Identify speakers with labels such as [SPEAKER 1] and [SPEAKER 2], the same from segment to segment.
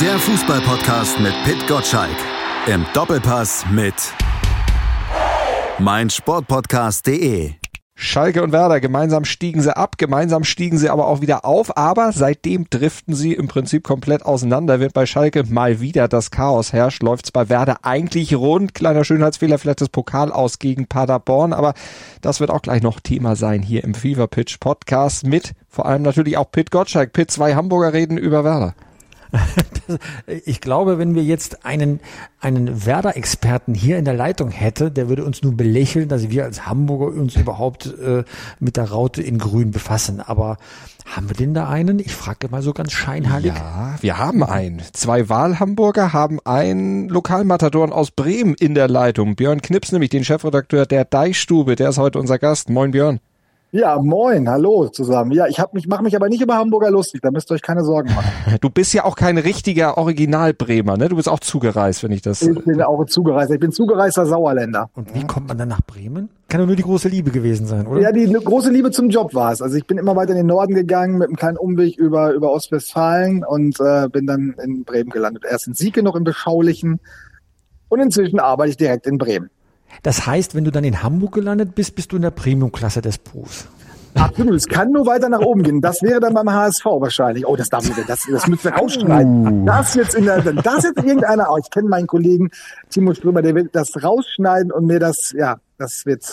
[SPEAKER 1] Der Fußballpodcast mit Pit Gottschalk. Im Doppelpass mit meinsportpodcast.de.
[SPEAKER 2] Schalke und Werder, gemeinsam stiegen sie ab, gemeinsam stiegen sie aber auch wieder auf, aber seitdem driften sie im Prinzip komplett auseinander. Wird bei Schalke mal wieder das Chaos herrscht, läuft's bei Werder eigentlich rund. Kleiner Schönheitsfehler, vielleicht das Pokal aus gegen Paderborn, aber das wird auch gleich noch Thema sein hier im Fever Pitch Podcast mit vor allem natürlich auch Pit Gottschalk. Pit, zwei Hamburger reden über Werder.
[SPEAKER 3] Ich glaube, wenn wir jetzt einen, einen Werder-Experten hier in der Leitung hätte, der würde uns nur belächeln, dass wir als Hamburger uns überhaupt äh, mit der Raute in Grün befassen. Aber haben wir denn da einen? Ich frage mal so ganz scheinheilig.
[SPEAKER 2] Ja, wir haben einen. Zwei Wahlhamburger haben einen Lokalmatadoren aus Bremen in der Leitung. Björn Knips, nämlich den Chefredakteur der Deichstube, der ist heute unser Gast. Moin Björn.
[SPEAKER 4] Ja, moin, hallo zusammen. Ja, ich hab mich, mache mich aber nicht über Hamburger lustig, da müsst ihr euch keine Sorgen machen.
[SPEAKER 2] Du bist ja auch kein richtiger Original-Bremer, ne? Du bist auch zugereist, wenn ich das.
[SPEAKER 4] Ich bin auch zugereist. Ich bin zugereister Sauerländer.
[SPEAKER 3] Und wie kommt man dann nach Bremen? Kann doch nur die große Liebe gewesen sein, oder?
[SPEAKER 4] Ja, die große Liebe zum Job war es. Also ich bin immer weiter in den Norden gegangen mit einem kleinen Umweg über, über Ostwestfalen und äh, bin dann in Bremen gelandet. Erst in Sieke noch im Beschaulichen und inzwischen arbeite ich direkt in Bremen.
[SPEAKER 3] Das heißt, wenn du dann in Hamburg gelandet bist, bist du in der Premium-Klasse des Berufs.
[SPEAKER 4] Absolut, es kann nur weiter nach oben gehen. Das wäre dann beim HSV wahrscheinlich. Oh, das darf ich, das, das müssen wir rausschneiden.
[SPEAKER 2] Uh.
[SPEAKER 4] Das jetzt in der, das jetzt irgendeiner, oh, ich kenne meinen Kollegen Timo Strömer, der will das rausschneiden und mir das, ja, das wird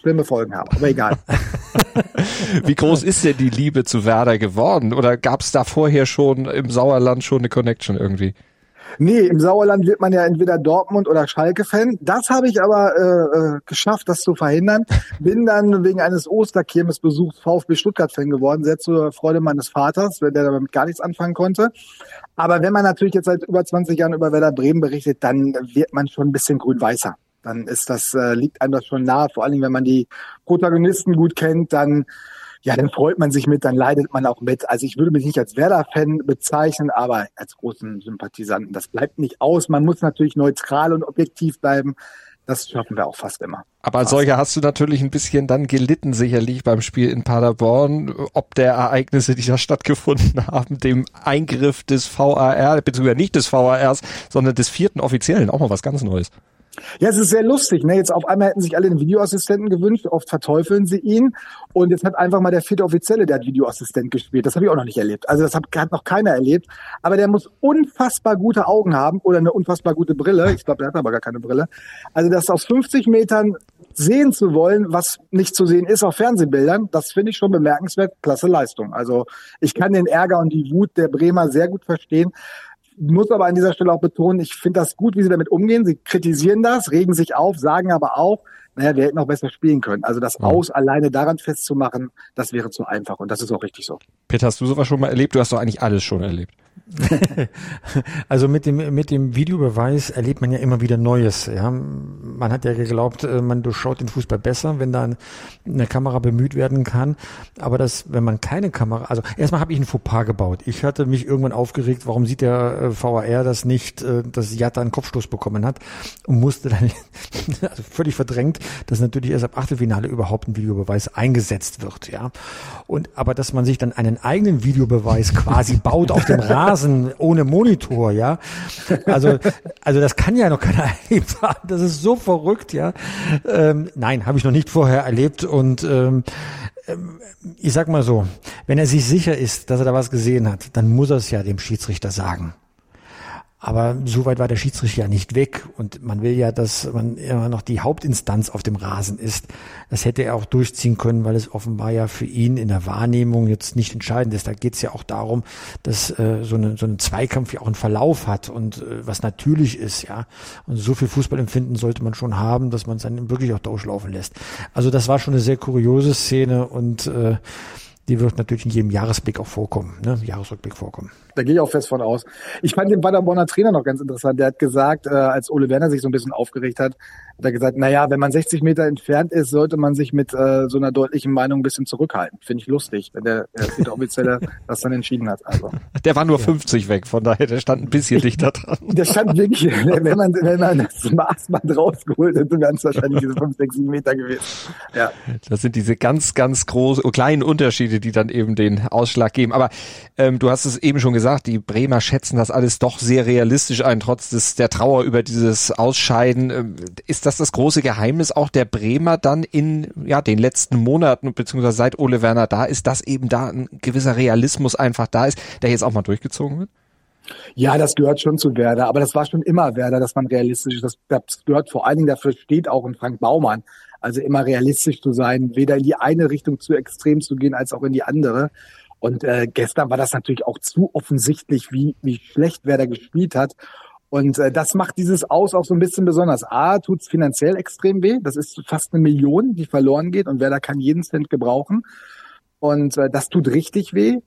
[SPEAKER 4] schlimme Folgen haben. Aber egal.
[SPEAKER 2] Wie groß ist denn die Liebe zu Werder geworden? Oder gab es da vorher schon im Sauerland schon eine Connection irgendwie?
[SPEAKER 4] Nee, im Sauerland wird man ja entweder Dortmund oder Schalke-Fan. Das habe ich aber äh, äh, geschafft, das zu verhindern. Bin dann wegen eines Osterkirmesbesuchs VfB Stuttgart-Fan geworden, sehr zur Freude meines Vaters, der damit gar nichts anfangen konnte. Aber wenn man natürlich jetzt seit über 20 Jahren über Werder Bremen berichtet, dann wird man schon ein bisschen grün-weißer. Dann ist das, äh, liegt einem das schon nahe, vor allem wenn man die Protagonisten gut kennt, dann ja, dann freut man sich mit, dann leidet man auch mit. Also ich würde mich nicht als Werder-Fan bezeichnen, aber als großen Sympathisanten. Das bleibt nicht aus. Man muss natürlich neutral und objektiv bleiben. Das schaffen wir auch fast immer.
[SPEAKER 2] Aber als solcher hast du natürlich ein bisschen dann gelitten, sicherlich beim Spiel in Paderborn, ob der Ereignisse, die da stattgefunden haben, dem Eingriff des VAR, beziehungsweise nicht des VARs, sondern des vierten Offiziellen, auch mal was ganz Neues.
[SPEAKER 4] Ja, es ist sehr lustig. Ne? Jetzt auf einmal hätten sich alle den Videoassistenten gewünscht, oft verteufeln sie ihn. Und jetzt hat einfach mal der vierte Offizielle, der hat Videoassistent gespielt. Das habe ich auch noch nicht erlebt. Also das hat, hat noch keiner erlebt. Aber der muss unfassbar gute Augen haben oder eine unfassbar gute Brille. Ich glaube, der hat aber gar keine Brille. Also das aus 50 Metern sehen zu wollen, was nicht zu sehen ist auf Fernsehbildern, das finde ich schon bemerkenswert. Klasse Leistung. Also ich kann den Ärger und die Wut der Bremer sehr gut verstehen muss aber an dieser Stelle auch betonen, ich finde das gut, wie sie damit umgehen. Sie kritisieren das, regen sich auf, sagen aber auch, naja, wir hätten auch besser spielen können. Also das Aus alleine daran festzumachen, das wäre zu einfach und das ist auch richtig so.
[SPEAKER 2] Peter, hast du sowas schon mal erlebt? Du hast doch eigentlich alles schon erlebt.
[SPEAKER 3] also mit dem, mit dem Videobeweis erlebt man ja immer wieder Neues. Ja. Man hat ja geglaubt, äh, man durchschaut den Fußball besser, wenn da eine Kamera bemüht werden kann. Aber das, wenn man keine Kamera, also erstmal habe ich ein Fauxpas gebaut. Ich hatte mich irgendwann aufgeregt, warum sieht der äh, VAR das nicht, äh, dass Jatta einen Kopfstoß bekommen hat und musste dann also völlig verdrängt, dass natürlich erst ab Achtelfinale überhaupt ein Videobeweis eingesetzt wird. Ja. Und aber dass man sich dann einen eigenen Videobeweis quasi baut auf dem Rasen, Rasen ohne Monitor, ja. Also, also das kann ja noch keiner erlebt haben. Das ist so verrückt, ja. Ähm, nein, habe ich noch nicht vorher erlebt und ähm, ähm, ich sag mal so, wenn er sich sicher ist, dass er da was gesehen hat, dann muss er es ja dem Schiedsrichter sagen. Aber so weit war der Schiedsrichter ja nicht weg und man will ja, dass man immer noch die Hauptinstanz auf dem Rasen ist. Das hätte er auch durchziehen können, weil es offenbar ja für ihn in der Wahrnehmung jetzt nicht entscheidend ist. Da geht es ja auch darum, dass äh, so, eine, so ein Zweikampf ja auch einen Verlauf hat und äh, was natürlich ist, ja. Und so viel Fußballempfinden sollte man schon haben, dass man es dann wirklich auch durchlaufen lässt. Also das war schon eine sehr kuriose Szene und äh, die wird natürlich in jedem Jahresblick auch vorkommen, ne? Jahresrückblick vorkommen.
[SPEAKER 4] Da gehe ich auch fest von aus. Ich fand den Paderborner Trainer noch ganz interessant. Der hat gesagt, äh, als Ole Werner sich so ein bisschen aufgeregt hat, hat er gesagt, naja, wenn man 60 Meter entfernt ist, sollte man sich mit äh, so einer deutlichen Meinung ein bisschen zurückhalten. Finde ich lustig, wenn der, der Offizielle das dann entschieden hat. Also.
[SPEAKER 2] Der war nur ja. 50 weg, von daher, der stand ein bisschen dichter dran.
[SPEAKER 4] Der stand wirklich, wenn man, wenn man das Maßband rausgeholt hätte, wären es wahrscheinlich diese 5, 6, 7 Meter gewesen. Ja.
[SPEAKER 2] Das sind diese ganz, ganz großen, kleinen Unterschiede, die dann eben den Ausschlag geben. Aber ähm, du hast es eben schon gesagt, die Bremer schätzen das alles doch sehr realistisch ein, trotz des, der Trauer über dieses Ausscheiden. Ähm, ist das das große Geheimnis auch der Bremer dann in ja den letzten Monaten, beziehungsweise seit Ole Werner da ist, dass eben da ein gewisser Realismus einfach da ist, der jetzt auch mal durchgezogen wird?
[SPEAKER 4] Ja, das gehört schon zu Werder, aber das war schon immer Werder, dass man realistisch ist. Das, das gehört vor allen Dingen dafür steht auch in Frank Baumann. Also immer realistisch zu sein, weder in die eine Richtung zu extrem zu gehen, als auch in die andere. Und äh, gestern war das natürlich auch zu offensichtlich, wie, wie schlecht Werder gespielt hat. Und äh, das macht dieses Aus auch so ein bisschen besonders. A, tut's finanziell extrem weh. Das ist fast eine Million, die verloren geht und Werder kann jeden Cent gebrauchen. Und äh, das tut richtig weh.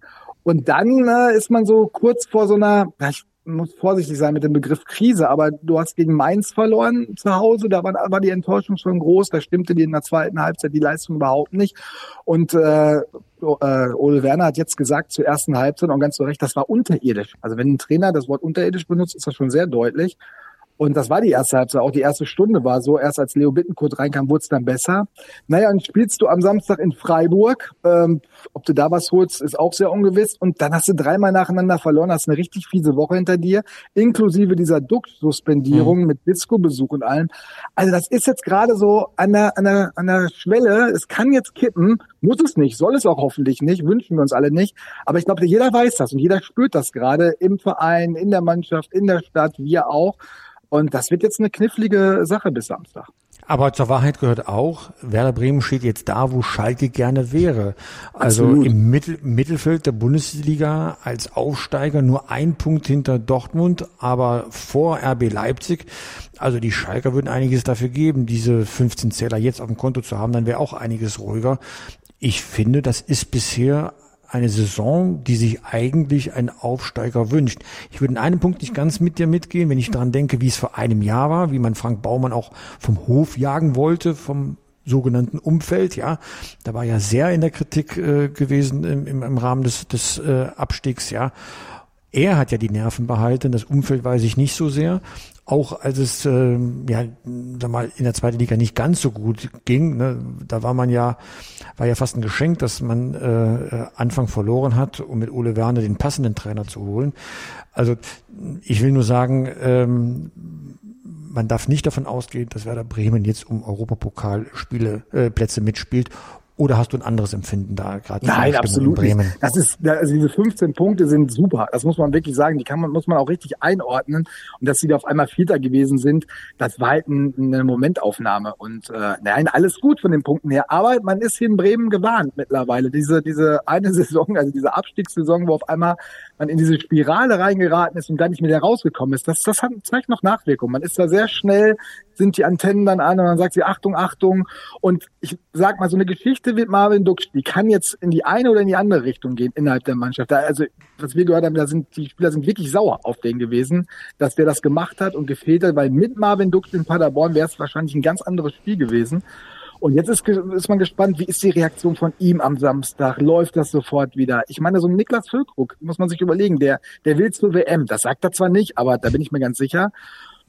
[SPEAKER 4] Und dann äh, ist man so kurz vor so einer, ich muss vorsichtig sein mit dem Begriff Krise, aber du hast gegen Mainz verloren zu Hause, da war, war die Enttäuschung schon groß, da stimmte dir in der zweiten Halbzeit die Leistung überhaupt nicht. Und äh, äh, Ole Werner hat jetzt gesagt zur ersten Halbzeit und ganz zu Recht, das war unterirdisch. Also wenn ein Trainer das Wort unterirdisch benutzt, ist das schon sehr deutlich. Und das war die erste Halbzeit. Auch die erste Stunde war so. Erst als Leo Bittenkurt reinkam, wurde es dann besser. Naja, und spielst du am Samstag in Freiburg. Ähm, ob du da was holst, ist auch sehr ungewiss. Und dann hast du dreimal nacheinander verloren, hast eine richtig fiese Woche hinter dir, inklusive dieser Duck-Suspendierung mhm. mit Disco-Besuch und allem. Also das ist jetzt gerade so an der, an, der, an der Schwelle. Es kann jetzt kippen, muss es nicht, soll es auch hoffentlich nicht, wünschen wir uns alle nicht. Aber ich glaube, jeder weiß das und jeder spürt das gerade im Verein, in der Mannschaft, in der Stadt, wir auch. Und das wird jetzt eine knifflige Sache bis Samstag.
[SPEAKER 3] Aber zur Wahrheit gehört auch, Werder Bremen steht jetzt da, wo Schalke gerne wäre. Also Absolut. im Mittel, Mittelfeld der Bundesliga als Aufsteiger nur ein Punkt hinter Dortmund, aber vor RB Leipzig. Also die Schalker würden einiges dafür geben, diese 15 Zähler jetzt auf dem Konto zu haben, dann wäre auch einiges ruhiger. Ich finde, das ist bisher eine Saison, die sich eigentlich ein Aufsteiger wünscht. Ich würde in einem Punkt nicht ganz mit dir mitgehen, wenn ich daran denke, wie es vor einem Jahr war, wie man Frank Baumann auch vom Hof jagen wollte, vom sogenannten Umfeld, ja. Da war ja sehr in der Kritik äh, gewesen im, im, im Rahmen des, des äh, Abstiegs, ja. Er hat ja die Nerven behalten, das Umfeld weiß ich nicht so sehr auch als es äh, ja sag mal in der zweiten Liga nicht ganz so gut ging, ne, da war man ja war ja fast ein Geschenk, dass man äh, Anfang verloren hat, um mit Ole Werner den passenden Trainer zu holen. Also ich will nur sagen, ähm, man darf nicht davon ausgehen, dass Werder Bremen jetzt um Europapokalspiele äh, Plätze mitspielt oder hast du ein anderes Empfinden da gerade?
[SPEAKER 4] Nein, absolut nicht. Das ist, also diese 15 Punkte sind super. Das muss man wirklich sagen. Die kann man, muss man auch richtig einordnen. Und dass sie da auf einmal Vierter gewesen sind, das war halt ein, eine Momentaufnahme. Und äh, nein, alles gut von den Punkten her. Aber man ist hier in Bremen gewarnt mittlerweile. Diese, diese eine Saison, also diese Abstiegssaison, wo auf einmal man in diese Spirale reingeraten ist und gar nicht mehr rausgekommen ist, das, das hat, zeigt noch Nachwirkung. Man ist da sehr schnell, sind die Antennen dann an und man sagt sie, Achtung, Achtung. Und ich sag mal, so eine Geschichte wie Marvin Dux, die kann jetzt in die eine oder in die andere Richtung gehen innerhalb der Mannschaft. Da, also, was wir gehört haben, da sind, die Spieler sind wirklich sauer auf den gewesen, dass der das gemacht hat und gefehlt hat, weil mit Marvin Dux in Paderborn wäre es wahrscheinlich ein ganz anderes Spiel gewesen. Und jetzt ist, ist man gespannt, wie ist die Reaktion von ihm am Samstag? Läuft das sofort wieder? Ich meine, so ein Niklas Füllkrug, muss man sich überlegen, der, der will zur WM. Das sagt er zwar nicht, aber da bin ich mir ganz sicher.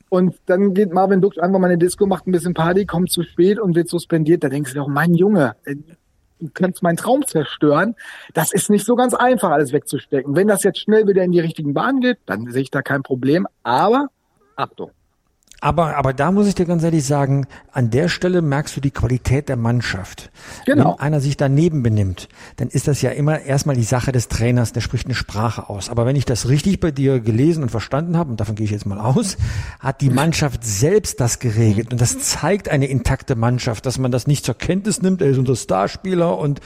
[SPEAKER 4] Und dann geht Marvin Dux einfach mal in die Disco, macht ein bisschen Party, kommt zu spät und wird suspendiert. Da denkst du doch, mein Junge, äh, du könntest meinen Traum zerstören. Das ist nicht so ganz einfach, alles wegzustecken. Wenn das jetzt schnell wieder in die richtigen Bahnen geht, dann sehe ich da kein Problem. Aber Achtung.
[SPEAKER 3] Aber, aber da muss ich dir ganz ehrlich sagen, an der Stelle merkst du die Qualität der Mannschaft. Genau. Wenn einer sich daneben benimmt, dann ist das ja immer erstmal die Sache des Trainers, der spricht eine Sprache aus. Aber wenn ich das richtig bei dir gelesen und verstanden habe, und davon gehe ich jetzt mal aus, hat die Mannschaft selbst das geregelt. Und das zeigt eine intakte Mannschaft, dass man das nicht zur Kenntnis nimmt, er ist unser Starspieler und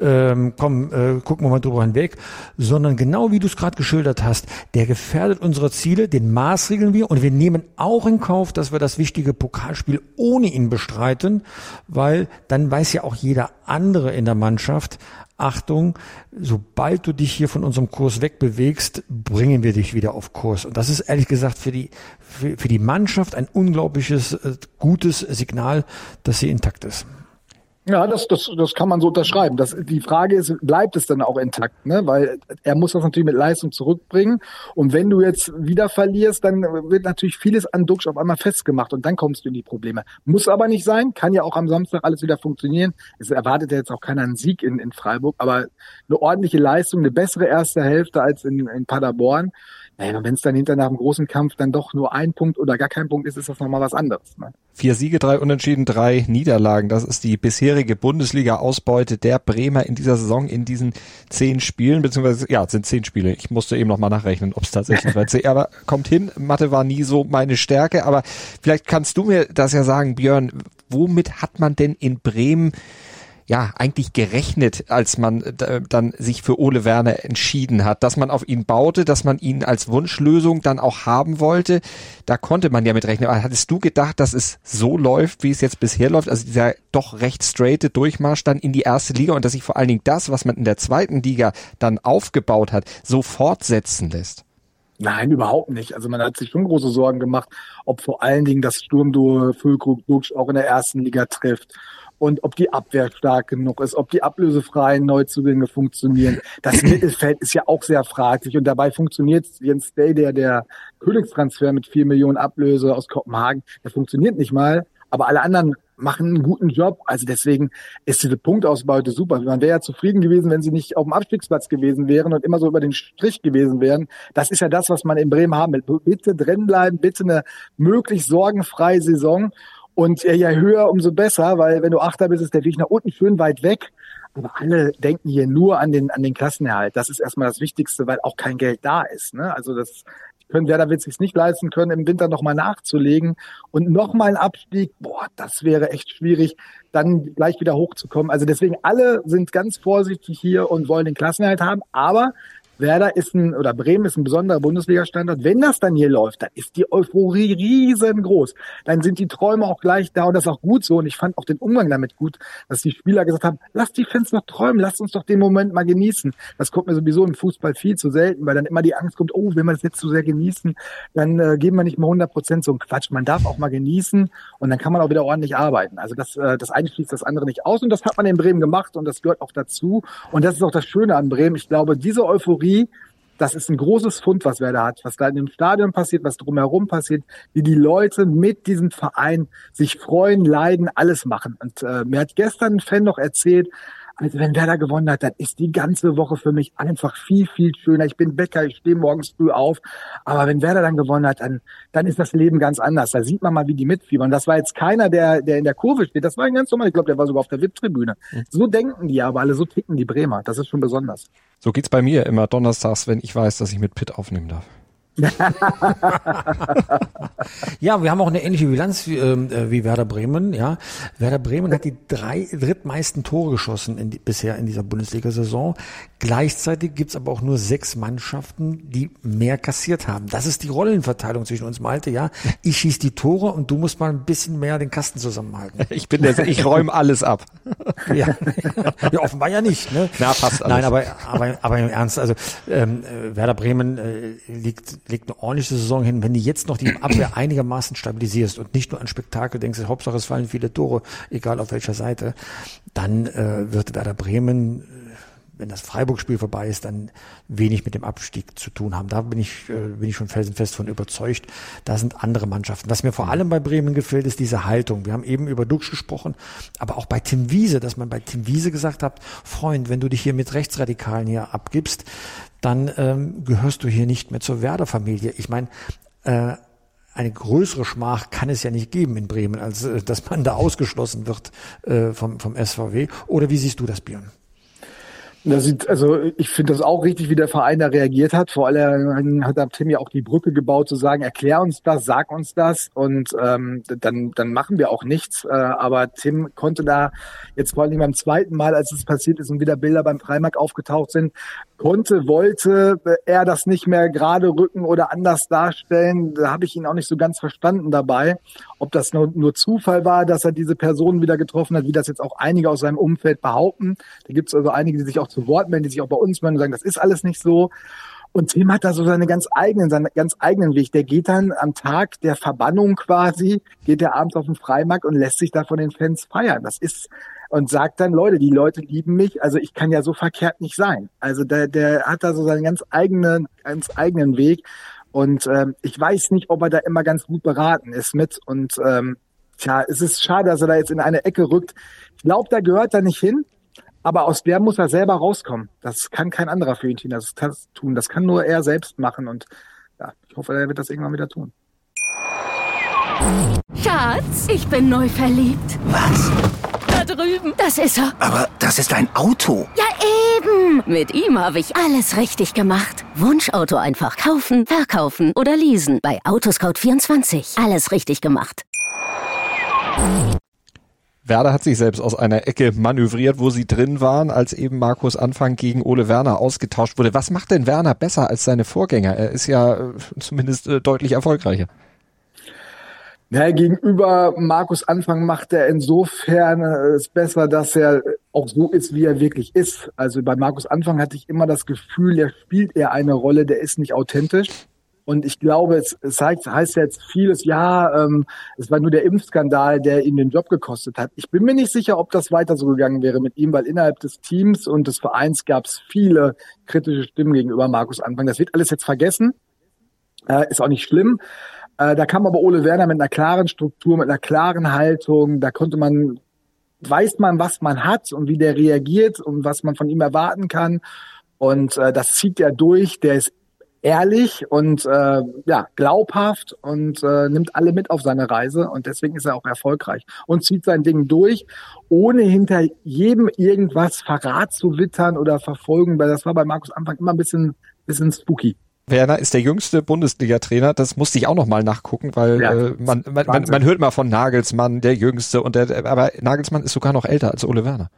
[SPEAKER 3] ähm, komm, äh, gucken wir mal drüber hinweg, sondern genau wie du es gerade geschildert hast, der gefährdet unsere Ziele, den maßregeln wir und wir nehmen auch in Kauf, Kauf, dass wir das wichtige Pokalspiel ohne ihn bestreiten, weil dann weiß ja auch jeder andere in der Mannschaft, Achtung, sobald du dich hier von unserem Kurs wegbewegst, bringen wir dich wieder auf Kurs. Und das ist ehrlich gesagt für die, für, für die Mannschaft ein unglaubliches, äh, gutes Signal, dass sie intakt ist.
[SPEAKER 4] Ja, das, das, das kann man so unterschreiben. Das, die Frage ist, bleibt es dann auch intakt, ne? Weil er muss das natürlich mit Leistung zurückbringen. Und wenn du jetzt wieder verlierst, dann wird natürlich vieles an Duxch auf einmal festgemacht und dann kommst du in die Probleme. Muss aber nicht sein, kann ja auch am Samstag alles wieder funktionieren. Es erwartet ja jetzt auch keiner einen Sieg in, in Freiburg, aber eine ordentliche Leistung, eine bessere erste Hälfte als in, in Paderborn. Naja, wenn es dann hinter nach einem großen Kampf dann doch nur ein Punkt oder gar kein Punkt ist, ist das nochmal was anderes. Ne?
[SPEAKER 2] Vier Siege, drei Unentschieden, drei Niederlagen. Das ist die bisherige Bundesliga-Ausbeute der Bremer in dieser Saison in diesen zehn Spielen, beziehungsweise, ja, es sind zehn Spiele. Ich musste eben nochmal nachrechnen, ob es tatsächlich war. Aber kommt hin, Mathe war nie so meine Stärke, aber vielleicht kannst du mir das ja sagen, Björn, womit hat man denn in Bremen ja eigentlich gerechnet, als man äh, dann sich für Ole Werner entschieden hat, dass man auf ihn baute, dass man ihn als Wunschlösung dann auch haben wollte. Da konnte man ja mit rechnen. Aber hattest du gedacht, dass es so läuft, wie es jetzt bisher läuft, also dieser doch recht straighte Durchmarsch dann in die erste Liga und dass sich vor allen Dingen das, was man in der zweiten Liga dann aufgebaut hat, so fortsetzen lässt?
[SPEAKER 4] Nein, überhaupt nicht. Also man hat sich schon große Sorgen gemacht, ob vor allen Dingen das Sturmduo Füllkrug Duxch auch in der ersten Liga trifft und ob die Abwehr stark genug ist, ob die ablösefreien Neuzugänge funktionieren. Das Mittelfeld ist ja auch sehr fraglich und dabei funktioniert Jens Day, der der Königstransfer mit vier Millionen Ablöse aus Kopenhagen, der funktioniert nicht mal, aber alle anderen machen einen guten Job. Also deswegen ist diese Punktausbeute super. Man wäre ja zufrieden gewesen, wenn sie nicht auf dem Abstiegsplatz gewesen wären und immer so über den Strich gewesen wären. Das ist ja das, was man in Bremen haben will. Bitte drin bleiben, bitte eine möglichst sorgenfreie Saison. Und je höher, umso besser, weil wenn du Achter bist, ist der Weg nach unten schön weit weg. Aber alle denken hier nur an den, an den Klassenerhalt. Das ist erstmal das Wichtigste, weil auch kein Geld da ist. Ne? Also das können wird sich nicht leisten können, im Winter nochmal nachzulegen und nochmal ein Abstieg. Boah, das wäre echt schwierig, dann gleich wieder hochzukommen. Also deswegen alle sind ganz vorsichtig hier und wollen den Klassenerhalt haben. Aber Werder ist ein, oder Bremen ist ein besonderer Bundesliga-Standort. Wenn das dann hier läuft, dann ist die Euphorie riesengroß. Dann sind die Träume auch gleich da und das ist auch gut so. Und ich fand auch den Umgang damit gut, dass die Spieler gesagt haben, lass die Fans noch träumen, lasst uns doch den Moment mal genießen. Das kommt mir sowieso im Fußball viel zu selten, weil dann immer die Angst kommt, oh, wenn wir das jetzt zu sehr genießen, dann äh, geben wir nicht mal 100 Prozent so ein Quatsch. Man darf auch mal genießen und dann kann man auch wieder ordentlich arbeiten. Also das, äh, das eine schließt das andere nicht aus und das hat man in Bremen gemacht und das gehört auch dazu. Und das ist auch das Schöne an Bremen. Ich glaube, diese Euphorie Euphorie, das ist ein großes Fund, was Werder hat, was da in dem Stadion passiert, was drumherum passiert, wie die Leute mit diesem Verein sich freuen, leiden, alles machen. Und äh, mir hat gestern ein Fan noch erzählt, also wenn Werder gewonnen hat, dann ist die ganze Woche für mich einfach viel, viel schöner. Ich bin Bäcker, ich stehe morgens früh auf. Aber wenn Werder dann gewonnen hat, dann, dann ist das Leben ganz anders. Da sieht man mal, wie die mitfiebern. Das war jetzt keiner, der, der in der Kurve steht. Das war ein ganz normal. Ich glaube, der war sogar auf der VIP-Tribüne. Mhm. So denken die aber alle, so ticken die Bremer. Das ist schon besonders.
[SPEAKER 2] So geht's bei mir immer donnerstags, wenn ich weiß, dass ich mit Pitt aufnehmen darf.
[SPEAKER 3] Ja, wir haben auch eine ähnliche Bilanz wie, äh, wie Werder Bremen. Ja, Werder Bremen hat die drei drittmeisten Tore geschossen in die, bisher in dieser Bundesliga-Saison. Gleichzeitig gibt's aber auch nur sechs Mannschaften, die mehr kassiert haben. Das ist die Rollenverteilung zwischen uns, Malte. Ja, ich schieß die Tore und du musst mal ein bisschen mehr den Kasten zusammenhalten.
[SPEAKER 2] Ich bin der, ich räume alles ab.
[SPEAKER 3] ja. ja, offenbar ja nicht. Ne?
[SPEAKER 2] Na, passt alles.
[SPEAKER 3] Nein, aber aber aber im Ernst, also ähm, Werder Bremen äh, liegt legt eine ordentliche Saison hin. Wenn du jetzt noch die Abwehr einigermaßen stabilisierst und nicht nur an Spektakel denkst, Hauptsache es fallen viele Tore, egal auf welcher Seite, dann äh, wird Werder Bremen wenn das Freiburg-Spiel vorbei ist, dann wenig mit dem Abstieg zu tun haben. Da bin ich, äh, bin ich schon felsenfest von überzeugt. Da sind andere Mannschaften. Was mir vor allem bei Bremen gefällt, ist diese Haltung. Wir haben eben über Dux gesprochen, aber auch bei Tim Wiese, dass man bei Tim Wiese gesagt hat, Freund, wenn du dich hier mit Rechtsradikalen hier abgibst, dann ähm, gehörst du hier nicht mehr zur Werder-Familie. Ich meine, äh, eine größere Schmach kann es ja nicht geben in Bremen, als äh, dass man da ausgeschlossen wird äh, vom, vom SVW. Oder wie siehst du das, Björn?
[SPEAKER 4] Das sieht, also ich finde das auch richtig, wie der Verein da reagiert hat. Vor allem hat Tim ja auch die Brücke gebaut, zu sagen, erklär uns das, sag uns das und ähm, dann, dann machen wir auch nichts. Äh, aber Tim konnte da jetzt vor allem beim zweiten Mal, als es passiert ist und wieder Bilder beim Freimarkt aufgetaucht sind, konnte, wollte er das nicht mehr gerade rücken oder anders darstellen. Da habe ich ihn auch nicht so ganz verstanden dabei, ob das nur, nur Zufall war, dass er diese Person wieder getroffen hat, wie das jetzt auch einige aus seinem Umfeld behaupten. Da gibt es also einige, die sich auch zu Wort melden, die sich auch bei uns melden und sagen, das ist alles nicht so. Und Tim hat da so seine ganz eigenen, seinen ganz eigenen Weg. Der geht dann am Tag der Verbannung quasi, geht er abends auf den Freimarkt und lässt sich da von den Fans feiern. Das ist und sagt dann, Leute, die Leute lieben mich, also ich kann ja so verkehrt nicht sein. Also der, der hat da so seinen ganz eigenen, ganz eigenen Weg. Und ähm, ich weiß nicht, ob er da immer ganz gut beraten ist mit. Und ähm, tja, es ist schade, dass er da jetzt in eine Ecke rückt. Ich glaube, da gehört er nicht hin. Aber aus der muss er selber rauskommen. Das kann kein anderer für ihn tun. Das kann nur er selbst machen. Und ja, ich hoffe, er wird das irgendwann wieder tun.
[SPEAKER 5] Schatz, ich bin neu verliebt.
[SPEAKER 6] Was?
[SPEAKER 5] Da drüben. Das ist er.
[SPEAKER 6] Aber das ist ein Auto.
[SPEAKER 5] Ja, eben. Mit ihm habe ich alles richtig gemacht. Wunschauto einfach kaufen, verkaufen oder leasen. Bei Autoscout24. Alles richtig gemacht.
[SPEAKER 2] Werder hat sich selbst aus einer Ecke manövriert, wo sie drin waren, als eben Markus Anfang gegen Ole Werner ausgetauscht wurde. Was macht denn Werner besser als seine Vorgänger? Er ist ja äh, zumindest äh, deutlich erfolgreicher.
[SPEAKER 4] Ja, gegenüber Markus Anfang macht er insofern äh, es besser, dass er auch so ist, wie er wirklich ist. Also bei Markus Anfang hatte ich immer das Gefühl, er spielt eher eine Rolle, der ist nicht authentisch. Und ich glaube, es, es heißt, heißt jetzt vieles, ja, ähm, es war nur der Impfskandal, der ihm den Job gekostet hat. Ich bin mir nicht sicher, ob das weiter so gegangen wäre mit ihm, weil innerhalb des Teams und des Vereins gab es viele kritische Stimmen gegenüber Markus Anfang. Das wird alles jetzt vergessen. Äh, ist auch nicht schlimm. Äh, da kam aber Ole Werner mit einer klaren Struktur, mit einer klaren Haltung. Da konnte man, weiß man, was man hat und wie der reagiert und was man von ihm erwarten kann. Und äh, das zieht er durch. Der ist ehrlich und äh, ja glaubhaft und äh, nimmt alle mit auf seine Reise und deswegen ist er auch erfolgreich und zieht sein Ding durch, ohne hinter jedem irgendwas Verrat zu wittern oder verfolgen, weil das war bei Markus Anfang immer ein bisschen bisschen spooky.
[SPEAKER 2] Werner ist der jüngste Bundesliga-Trainer. Das musste ich auch noch mal nachgucken, weil ja, äh, man, man, man, man hört mal von Nagelsmann, der Jüngste, und der, aber Nagelsmann ist sogar noch älter als Ole Werner.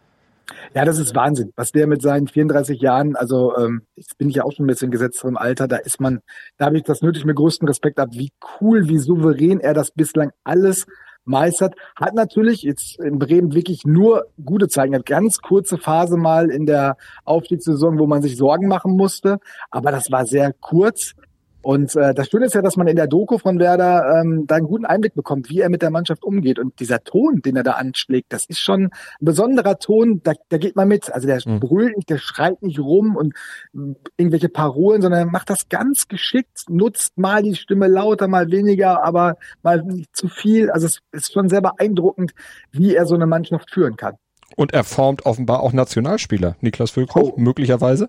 [SPEAKER 4] Ja, das ist Wahnsinn, was der mit seinen 34 Jahren, also ähm, jetzt bin ich ja auch schon ein bisschen gesetzt im Alter, da ist man, da habe ich das nötig mit größten Respekt ab, wie cool, wie souverän er das bislang alles meistert. Hat natürlich jetzt in Bremen wirklich nur gute Zeiten. Hat ganz kurze Phase mal in der Aufstiegssaison, wo man sich Sorgen machen musste, aber das war sehr kurz. Und äh, das Schöne ist ja, dass man in der Doku von Werder ähm, da einen guten Einblick bekommt, wie er mit der Mannschaft umgeht. Und dieser Ton, den er da anschlägt, das ist schon ein besonderer Ton, da, da geht man mit. Also der mhm. brüllt nicht, der schreit nicht rum und äh, irgendwelche Parolen, sondern er macht das ganz geschickt, nutzt mal die Stimme lauter, mal weniger, aber mal nicht zu viel. Also es ist schon sehr beeindruckend, wie er so eine Mannschaft führen kann.
[SPEAKER 2] Und er formt offenbar auch Nationalspieler, Niklas Füllkrug, oh. möglicherweise.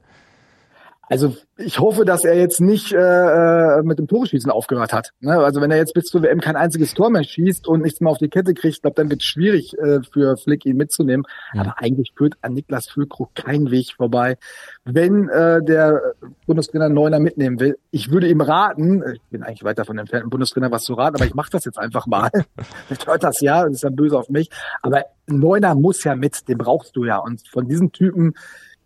[SPEAKER 4] Also ich hoffe, dass er jetzt nicht äh, äh, mit dem Toreschießen aufgehört hat. Ne? Also wenn er jetzt bis zur WM kein einziges Tor mehr schießt und nichts mehr auf die Kette kriegt, glaube dann wird es schwierig äh, für Flick ihn mitzunehmen. Ja. Aber eigentlich führt an Niklas Füllkrug kein Weg vorbei. Wenn äh, der Bundestrainer Neuner mitnehmen will, ich würde ihm raten, ich bin eigentlich weit davon entfernt, dem Bundestrainer was zu raten, aber ich mache das jetzt einfach mal. ich hört das ja und ist dann böse auf mich. Aber Neuner muss ja mit, den brauchst du ja. Und von diesen Typen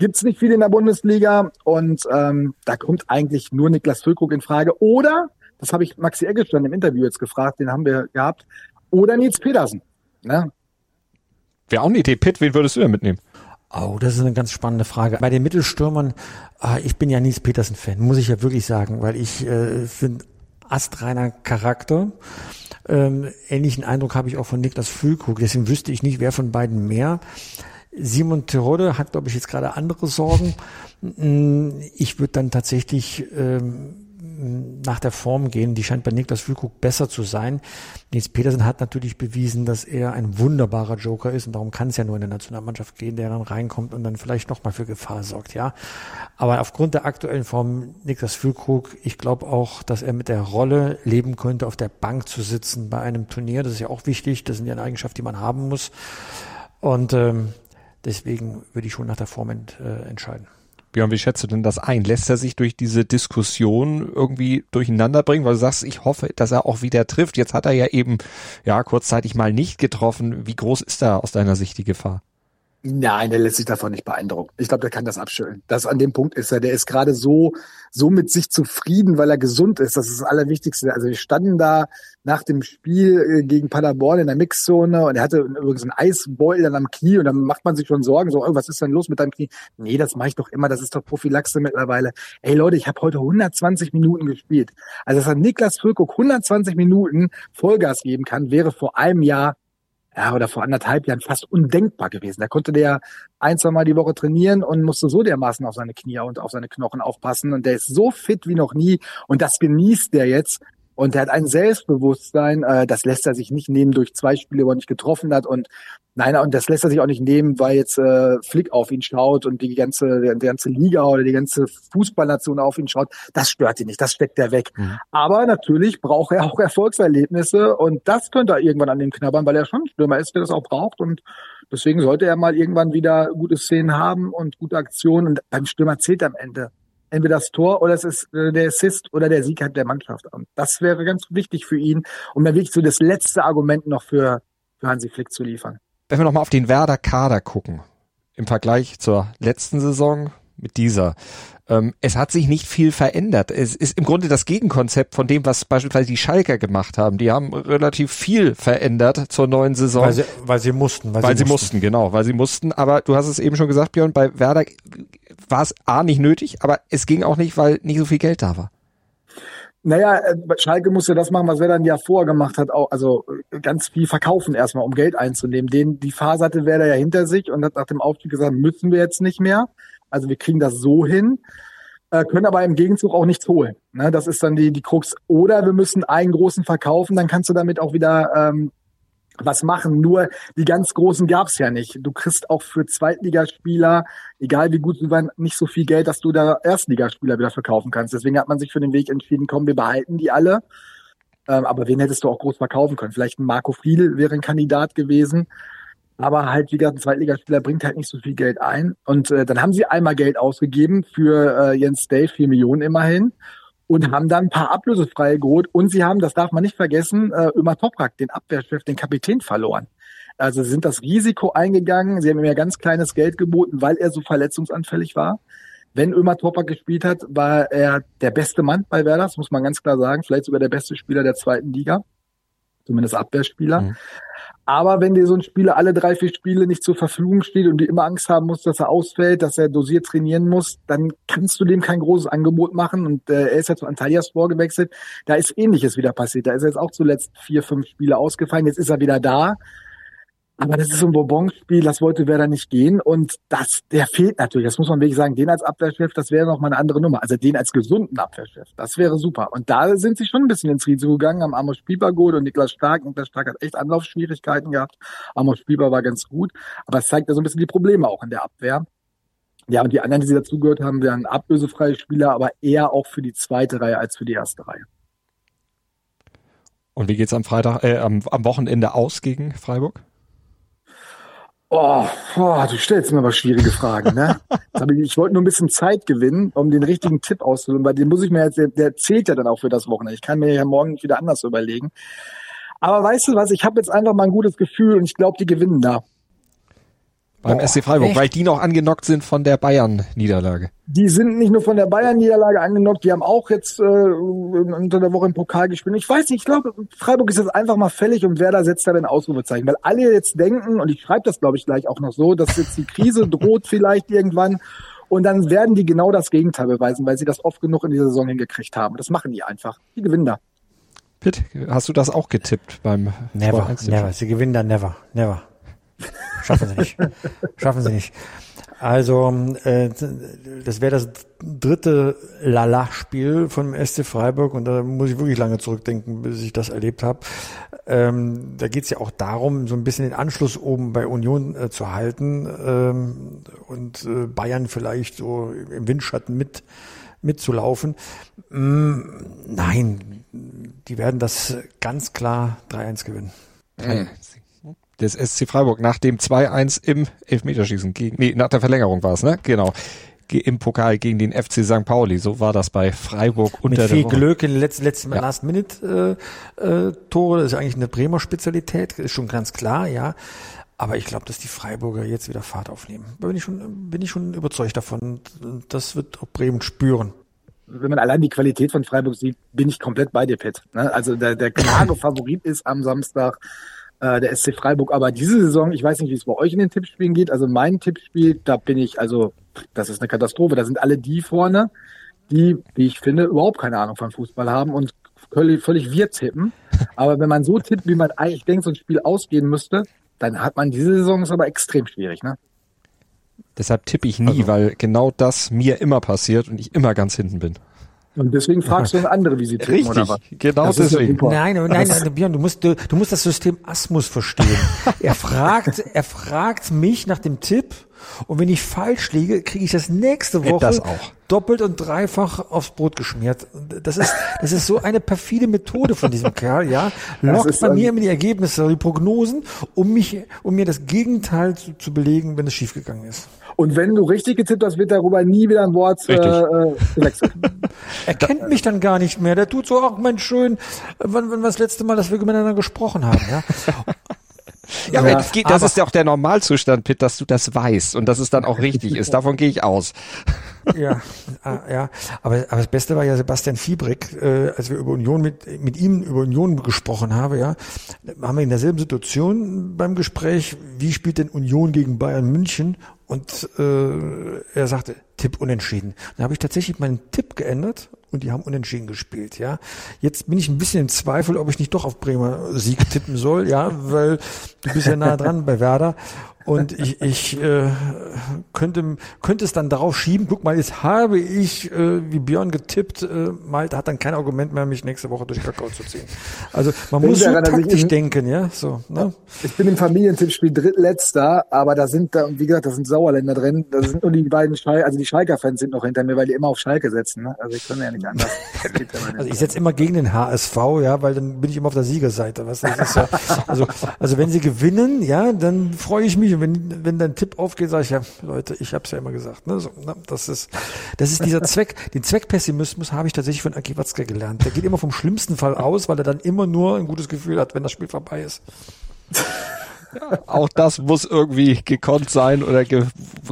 [SPEAKER 4] gibt's nicht viel in der Bundesliga und ähm, da kommt eigentlich nur Niklas Füllkrug in Frage. Oder, das habe ich Maxi Eggestein im Interview jetzt gefragt, den haben wir gehabt, oder Nils Pedersen. Ne?
[SPEAKER 2] Wäre auch eine Idee. Pitt, wen würdest du denn mitnehmen?
[SPEAKER 3] Oh, das ist eine ganz spannende Frage. Bei den Mittelstürmern, ah, ich bin ja Nils Petersen-Fan, muss ich ja wirklich sagen, weil ich äh, finde astreiner Charakter. Ähm, ähnlichen Eindruck habe ich auch von Niklas Füllkrug. Deswegen wüsste ich nicht, wer von beiden mehr. Simon Terodde hat, glaube ich, jetzt gerade andere Sorgen. Mm, ich würde dann tatsächlich ähm, nach der Form gehen. Die scheint bei Niklas Füllkrug besser zu sein. Nils Petersen hat natürlich bewiesen, dass er ein wunderbarer Joker ist und darum kann es ja nur in der Nationalmannschaft gehen, der dann reinkommt und dann vielleicht nochmal für Gefahr sorgt, ja. Aber aufgrund der aktuellen Form Niklas Füllkrug, ich glaube auch, dass er mit der Rolle leben könnte, auf der Bank zu sitzen bei einem Turnier. Das ist ja auch wichtig. Das sind ja eine Eigenschaft, die man haben muss. Und ähm, Deswegen würde ich schon nach der Form ent, äh, entscheiden.
[SPEAKER 2] Björn, wie schätzt du denn das ein? Lässt er sich durch diese Diskussion irgendwie durcheinander bringen? Weil du sagst, ich hoffe, dass er auch wieder trifft. Jetzt hat er ja eben, ja, kurzzeitig mal nicht getroffen. Wie groß ist da aus deiner Sicht die Gefahr?
[SPEAKER 4] Nein, der lässt sich davon nicht beeindrucken. Ich glaube, der kann das abschütteln. Das an dem Punkt ist er. Der ist gerade so, so mit sich zufrieden, weil er gesund ist. Das ist das Allerwichtigste. Also wir standen da nach dem Spiel äh, gegen Paderborn in der Mixzone und er hatte übrigens einen Eisbeutel dann am Knie und dann macht man sich schon Sorgen, so, oh, was ist denn los mit deinem Knie? Nee, das mache ich doch immer. Das ist doch Prophylaxe mittlerweile. Ey Leute, ich habe heute 120 Minuten gespielt. Also dass er Niklas Füllkrug 120 Minuten Vollgas geben kann, wäre vor einem Jahr ja, oder vor anderthalb Jahren fast undenkbar gewesen. Da konnte der ein, zwei Mal die Woche trainieren und musste so dermaßen auf seine Knie und auf seine Knochen aufpassen. Und der ist so fit wie noch nie. Und das genießt der jetzt. Und er hat ein Selbstbewusstsein, äh, das lässt er sich nicht nehmen durch zwei Spiele, wo er nicht getroffen hat. Und nein, und das lässt er sich auch nicht nehmen, weil jetzt äh, Flick auf ihn schaut und die ganze, die ganze Liga oder die ganze Fußballnation auf ihn schaut. Das stört ihn nicht, das steckt er weg. Mhm. Aber natürlich braucht er auch Erfolgserlebnisse und das könnte er irgendwann an dem knabbern, weil er schon Stürmer ist, der das auch braucht. Und deswegen sollte er mal irgendwann wieder gute Szenen haben und gute Aktionen. Und beim Stürmer zählt am Ende entweder das Tor oder es ist äh, der Assist oder der Sieg hat der Mannschaft. Und das wäre ganz wichtig für ihn, um dann wirklich so das letzte Argument noch für, für Hansi Flick zu liefern.
[SPEAKER 2] Wenn wir nochmal auf den Werder Kader gucken, im Vergleich zur letzten Saison mit dieser. Ähm, es hat sich nicht viel verändert. Es ist im Grunde das Gegenkonzept von dem, was beispielsweise die Schalker gemacht haben. Die haben relativ viel verändert zur neuen Saison.
[SPEAKER 3] Weil sie, weil sie mussten.
[SPEAKER 2] Weil, weil sie, mussten. mussten, genau, weil sie mussten. Aber du hast es eben schon gesagt, Björn, bei Werder war es A nicht nötig, aber es ging auch nicht, weil nicht so viel Geld da war.
[SPEAKER 4] Naja, äh, Schalke musste das machen, was Werder ein Jahr vorher gemacht hat, auch, also äh, ganz viel verkaufen erstmal, um Geld einzunehmen. Den, die Phase hatte Werder ja hinter sich und hat nach dem Aufstieg gesagt, müssen wir jetzt nicht mehr. Also wir kriegen das so hin, äh, können aber im Gegenzug auch nichts holen. Ne? Das ist dann die, die Krux. Oder wir müssen einen großen verkaufen, dann kannst du damit auch wieder ähm, was machen. Nur die ganz Großen gab's ja nicht. Du kriegst auch für Zweitligaspieler, egal wie gut sie waren, nicht so viel Geld, dass du da Erstligaspieler wieder verkaufen kannst. Deswegen hat man sich für den Weg entschieden, komm, wir behalten die alle. Ähm, aber wen hättest du auch groß verkaufen können? Vielleicht ein Marco Friedl wäre ein Kandidat gewesen. Aber halt, wie gesagt, ein Zweitligaspieler bringt halt nicht so viel Geld ein. Und äh, dann haben sie einmal Geld ausgegeben für äh, Jens Dave, vier Millionen immerhin und haben dann ein paar ablösefreie geholt. Und sie haben, das darf man nicht vergessen, äh, Ömer Toprak, den Abwehrchef, den Kapitän verloren. Also sind das Risiko eingegangen. Sie haben ihm ja ganz kleines Geld geboten, weil er so verletzungsanfällig war. Wenn Ömer Toprak gespielt hat, war er der beste Mann bei Werder, das muss man ganz klar sagen. Vielleicht sogar der beste Spieler der zweiten Liga. Zumindest Abwehrspieler. Mhm. Aber wenn dir so ein Spieler alle drei, vier Spiele nicht zur Verfügung steht und du immer Angst haben musst, dass er ausfällt, dass er dosiert trainieren muss, dann kannst du dem kein großes Angebot machen. Und äh, er ist ja zu Antalya Sport gewechselt. Da ist Ähnliches wieder passiert. Da ist er jetzt auch zuletzt vier, fünf Spiele ausgefallen. Jetzt ist er wieder da. Aber das ist so ein Bourbon-Spiel, das wollte Werder nicht gehen. Und das, der fehlt natürlich. Das muss man wirklich sagen. Den als Abwehrchef, das wäre noch mal eine andere Nummer. Also den als gesunden Abwehrchef, das wäre super. Und da sind sie schon ein bisschen ins Risiko gegangen, haben Amos Spieber gut und Niklas Stark. Niklas Stark hat echt Anlaufschwierigkeiten gehabt. Amos Spieber war ganz gut. Aber es zeigt ja so ein bisschen die Probleme auch in der Abwehr. Ja, und die anderen, die sie dazugehört haben, wären ablösefreie Spieler, aber eher auch für die zweite Reihe als für die erste Reihe.
[SPEAKER 2] Und wie geht's am Freitag, äh, am, am Wochenende aus gegen Freiburg?
[SPEAKER 4] Oh, oh, du stellst mir aber schwierige Fragen, ne? ich, wollte nur ein bisschen Zeit gewinnen, um den richtigen Tipp auszuwählen, weil den muss ich mir jetzt, der, der zählt ja dann auch für das Wochenende. Ich kann mir ja morgen nicht wieder anders überlegen. Aber weißt du was, ich habe jetzt einfach mal ein gutes Gefühl und ich glaube, die gewinnen da.
[SPEAKER 2] Beim Boah, SC Freiburg, echt? weil die noch angenockt sind von der Bayern-Niederlage.
[SPEAKER 4] Die sind nicht nur von der Bayern-Niederlage angenockt, die haben auch jetzt äh, unter der Woche im Pokal gespielt. Ich weiß nicht, ich glaube, Freiburg ist jetzt einfach mal fällig und Werder setzt da ein Ausrufezeichen. Weil alle jetzt denken, und ich schreibe das glaube ich gleich auch noch so, dass jetzt die Krise droht vielleicht irgendwann und dann werden die genau das Gegenteil beweisen, weil sie das oft genug in dieser Saison hingekriegt haben. Das machen die einfach. Die gewinnen da.
[SPEAKER 2] Pitt, hast du das auch getippt beim
[SPEAKER 3] Never, never. Sie gewinnen da never, never. Schaffen sie nicht. Schaffen sie nicht. Also, äh, das wäre das dritte Lala-Spiel vom SC Freiburg und da muss ich wirklich lange zurückdenken, bis ich das erlebt habe. Ähm, da geht es ja auch darum, so ein bisschen den Anschluss oben bei Union äh, zu halten ähm, und äh, Bayern vielleicht so im Windschatten mit mitzulaufen. Mm, nein, die werden das ganz klar 3-1 gewinnen.
[SPEAKER 2] Mhm des SC Freiburg nach dem 2-1 im Elfmeterschießen gegen, nee, nach der Verlängerung war es, ne? Genau. Im Pokal gegen den FC St. Pauli. So war das bei Freiburg unter
[SPEAKER 3] Mit viel Glück in den letzten, letzten ja. Last-Minute äh, äh. Das ist eigentlich eine Bremer Spezialität, ist schon ganz klar, ja. Aber ich glaube, dass die Freiburger jetzt wieder Fahrt aufnehmen. Da bin ich schon, bin ich schon überzeugt davon. Das wird auch Bremen spüren
[SPEAKER 4] wenn man allein die Qualität von Freiburg sieht, bin ich komplett bei dir, Pitt. Ne? Also der, der klare Favorit ist am Samstag äh, der SC Freiburg. Aber diese Saison, ich weiß nicht, wie es bei euch in den Tippspielen geht. Also mein Tippspiel, da bin ich, also das ist eine Katastrophe. Da sind alle die vorne, die, wie ich finde, überhaupt keine Ahnung von Fußball haben und völlig, völlig wir tippen. Aber wenn man so tippt, wie man eigentlich denkt, so ein Spiel ausgehen müsste, dann hat man diese Saison ist aber extrem schwierig, ne?
[SPEAKER 2] Deshalb tippe ich nie,
[SPEAKER 3] Also-
[SPEAKER 2] weil genau das mir immer passiert und ich immer ganz hinten bin.
[SPEAKER 4] Und deswegen fragst du andere, wie sie tippen, oder was?
[SPEAKER 2] genau
[SPEAKER 4] Das ja
[SPEAKER 2] deswegen.
[SPEAKER 3] Nein, nein, nein, Björn, du musst, du, du musst das System Asmus verstehen. er fragt, er fragt mich nach dem Tipp und wenn ich falsch liege, kriege ich das nächste Woche
[SPEAKER 2] Das auch.
[SPEAKER 3] Doppelt und dreifach aufs Brot geschmiert. Das ist, das ist so eine perfide Methode von diesem Kerl, ja. Lockt bei mir immer die Ergebnisse, die Prognosen, um mich, um mir das Gegenteil zu, zu belegen, wenn es schiefgegangen ist.
[SPEAKER 4] Und wenn du richtig getippt hast, wird darüber nie wieder ein Wort äh, äh, gewechselt.
[SPEAKER 3] Er kennt mich dann gar nicht mehr. Der tut so, ach Mensch, schön, wann, wann war das letzte Mal, dass wir miteinander gesprochen haben, ja.
[SPEAKER 2] Ja, aber das, geht, das
[SPEAKER 3] aber-
[SPEAKER 2] ist ja auch der Normalzustand, Pitt, dass du das weißt und dass es dann auch richtig ist. Davon gehe ich aus.
[SPEAKER 3] Ja, ah, ja. Aber, aber das Beste war ja Sebastian Fiebrick, äh, als wir über Union mit, mit ihm über Union gesprochen haben, ja, haben wir in derselben Situation beim Gespräch, wie spielt denn Union gegen Bayern München? Und äh, er sagte, Tipp unentschieden. Dann habe ich tatsächlich meinen Tipp geändert und die haben unentschieden gespielt, ja. Jetzt bin ich ein bisschen im Zweifel, ob ich nicht doch auf Bremer Sieg tippen soll, ja, weil du bist ja nah dran bei Werder. Und ich, ich äh, könnte, könnte es dann darauf schieben, guck mal, jetzt habe ich, äh, wie Björn getippt, äh, Malte hat dann kein Argument mehr, mich nächste Woche durch Kakao zu ziehen. Also man muss so
[SPEAKER 4] dass ich
[SPEAKER 3] taktisch denken, ja, so, ne?
[SPEAKER 4] Ich bin im Familientippspiel drittletzter, aber da sind da, wie gesagt, da sind Sauerländer drin. Da sind nur die beiden Schalke, also die Schalker-Fans sind noch hinter mir, weil die immer auf Schalke setzen. Ne? Also ich kann ja nicht anders.
[SPEAKER 3] Also ich setze immer gegen den HSV, ja, weil dann bin ich immer auf der Siegerseite. Was das ist ja, also, also wenn sie gewinnen, ja, dann freue ich mich. Und wenn, wenn dein Tipp aufgeht, sage ich ja, Leute, ich habe es ja immer gesagt. Ne, so, ne, das ist, das ist dieser Zweck. Den Zweckpessimismus habe ich tatsächlich von Aki Watzke gelernt. Der geht immer vom schlimmsten Fall aus, weil er dann immer nur ein gutes Gefühl hat, wenn das Spiel vorbei ist.
[SPEAKER 2] Auch das muss irgendwie gekonnt sein oder ge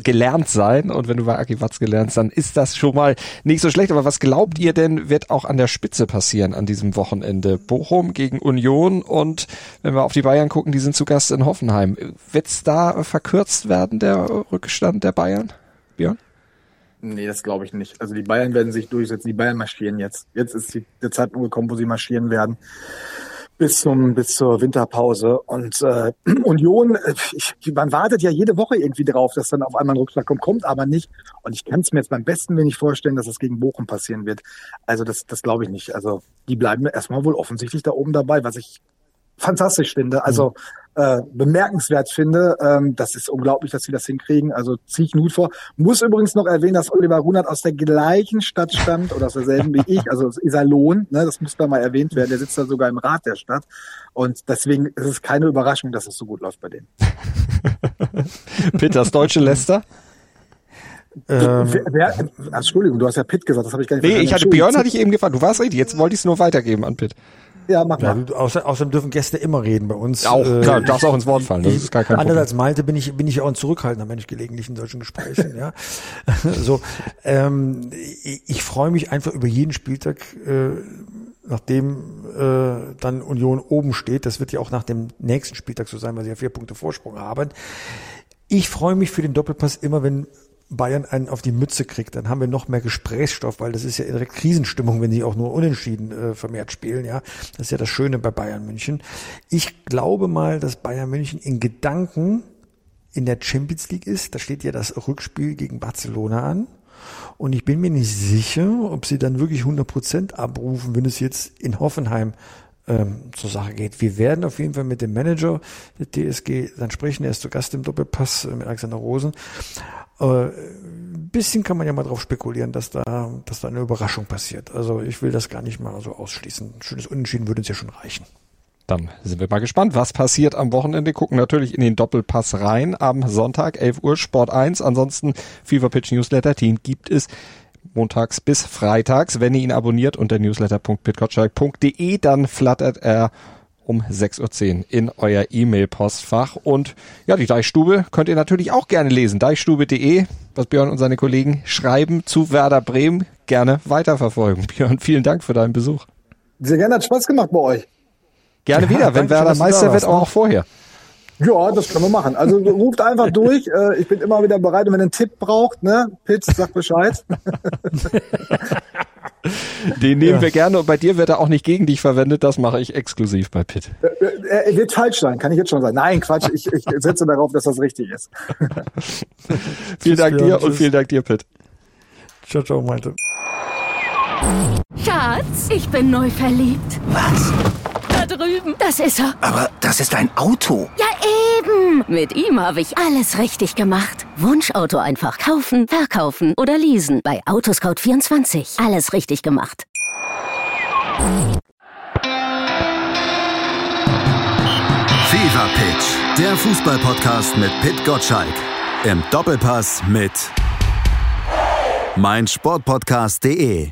[SPEAKER 2] gelernt sein. Und wenn du bei Aki Watz gelernst, dann ist das schon mal nicht so schlecht. Aber was glaubt ihr denn, wird auch an der Spitze passieren an diesem Wochenende? Bochum gegen Union und wenn wir auf die Bayern gucken, die sind zu Gast in Hoffenheim. Wird's da verkürzt werden, der Rückstand der Bayern? Björn?
[SPEAKER 4] Nee, das glaube ich nicht. Also die Bayern werden sich durchsetzen. Die Bayern marschieren jetzt. Jetzt ist die, der Zeitpunkt gekommen, wo sie marschieren werden. Bis zum bis zur Winterpause und äh, Union, äh, ich, man wartet ja jede Woche irgendwie drauf, dass dann auf einmal ein Rückschlag kommt, kommt aber nicht. Und ich kann es mir jetzt beim besten wenig vorstellen, dass das gegen Bochum passieren wird. Also das, das glaube ich nicht. Also die bleiben erstmal wohl offensichtlich da oben dabei, was ich fantastisch finde. Also äh, bemerkenswert finde. Ähm, das ist unglaublich, dass sie das hinkriegen. Also ziehe ich einen Hut vor. Muss übrigens noch erwähnen, dass Oliver Runert aus der gleichen Stadt stammt oder aus derselben wie ich, also aus Iserlohn. Ne, das muss da mal erwähnt werden. Der sitzt da sogar im Rat der Stadt. Und deswegen ist es keine Überraschung, dass es so gut läuft bei denen.
[SPEAKER 2] Peters deutsche Leicester?
[SPEAKER 3] Ähm,
[SPEAKER 4] Wer, wer, Entschuldigung, du hast ja Pitt gesagt, das habe ich gar nicht
[SPEAKER 2] Nee, ich hatte. Björn hatte ich eben gefragt. Du warst richtig. Jetzt wollte ich es nur weitergeben an Pitt.
[SPEAKER 4] Ja, mach
[SPEAKER 3] ja,
[SPEAKER 4] mal.
[SPEAKER 3] du, außer, außerdem dürfen Gäste immer reden bei uns.
[SPEAKER 2] Auch,
[SPEAKER 3] Äh,
[SPEAKER 2] klar, darfst auch ins Wort fallen. Das ist gar kein
[SPEAKER 3] Anders
[SPEAKER 2] Problem.
[SPEAKER 3] als Malte bin ich, bin ich ja auch ein zurückhaltender Mensch gelegentlich in solchen Gesprächen, ja. so, ähm, ich, ich freue mich einfach über jeden Spieltag, äh, nachdem äh, dann Union oben steht. Das wird ja auch nach dem nächsten Spieltag so sein, weil sie ja vier Punkte Vorsprung haben. Ich freue mich für den Doppelpass immer, wenn Bayern einen auf die Mütze kriegt, dann haben wir noch mehr Gesprächsstoff, weil das ist ja direkt Krisenstimmung, wenn sie auch nur unentschieden äh, vermehrt spielen, ja. Das ist ja das Schöne bei Bayern München. Ich glaube mal, dass Bayern München in Gedanken in der Champions League ist. Da steht ja das Rückspiel gegen Barcelona an. Und ich bin mir nicht sicher, ob sie dann wirklich 100 Prozent abrufen, wenn es jetzt in Hoffenheim ähm, zur Sache geht. Wir werden auf jeden Fall mit dem Manager der TSG dann sprechen. Er ist zu Gast im Doppelpass äh, mit Alexander Rosen. Äh, ein bisschen kann man ja mal drauf spekulieren, dass da, dass da eine Überraschung passiert. Also ich will das gar nicht mal so ausschließen. Ein schönes Unentschieden würde uns ja schon reichen.
[SPEAKER 2] Dann sind wir mal gespannt, was passiert am Wochenende. Gucken natürlich in den Doppelpass rein. Am Sonntag, 11 Uhr, Sport 1. Ansonsten Fever Pitch Newsletter Team gibt es montags bis freitags. Wenn ihr ihn abonniert unter newsletter.pitgotschalk.de, dann flattert er um 6.10 Uhr in euer E-Mail-Postfach. Und ja, die Deichstube könnt ihr natürlich auch gerne lesen. Deichstube.de, was Björn und seine Kollegen schreiben zu Werder Bremen, gerne weiterverfolgen. Björn, vielen Dank für deinen Besuch.
[SPEAKER 4] Sehr gerne, hat Spaß gemacht bei euch.
[SPEAKER 2] Gerne
[SPEAKER 3] Ja,
[SPEAKER 2] wieder, wenn Werder Meister wird,
[SPEAKER 3] ne?
[SPEAKER 2] auch vorher.
[SPEAKER 4] Ja, das können wir machen. Also ruft einfach durch. Äh, Ich bin immer wieder bereit. Und wenn ihr einen Tipp braucht, ne, Pitt, sag Bescheid.
[SPEAKER 2] Den nehmen
[SPEAKER 3] Ja.
[SPEAKER 2] wir gerne und bei dir wird er auch nicht gegen dich verwendet, das mache ich exklusiv bei Pitt.
[SPEAKER 4] Er er wird falsch sein, kann ich jetzt schon sagen. Nein, Quatsch, ich, ich setze darauf, dass das richtig ist.
[SPEAKER 2] Vielen Dank dir und vielen Dank dir, Pitt.
[SPEAKER 3] Ciao, ciao, meinte.
[SPEAKER 5] Schatz, ich bin neu verliebt.
[SPEAKER 6] Was?
[SPEAKER 5] Drüben. Das ist er.
[SPEAKER 6] Aber das ist ein Auto.
[SPEAKER 5] Ja, eben. Mit ihm habe ich alles richtig gemacht. Wunschauto einfach kaufen, verkaufen oder leasen. Bei Autoscout24. Alles richtig gemacht.
[SPEAKER 1] Fever Pitch, der Fußballpodcast mit Pit Gottschalk. Im Doppelpass mit meinsportpodcast.de.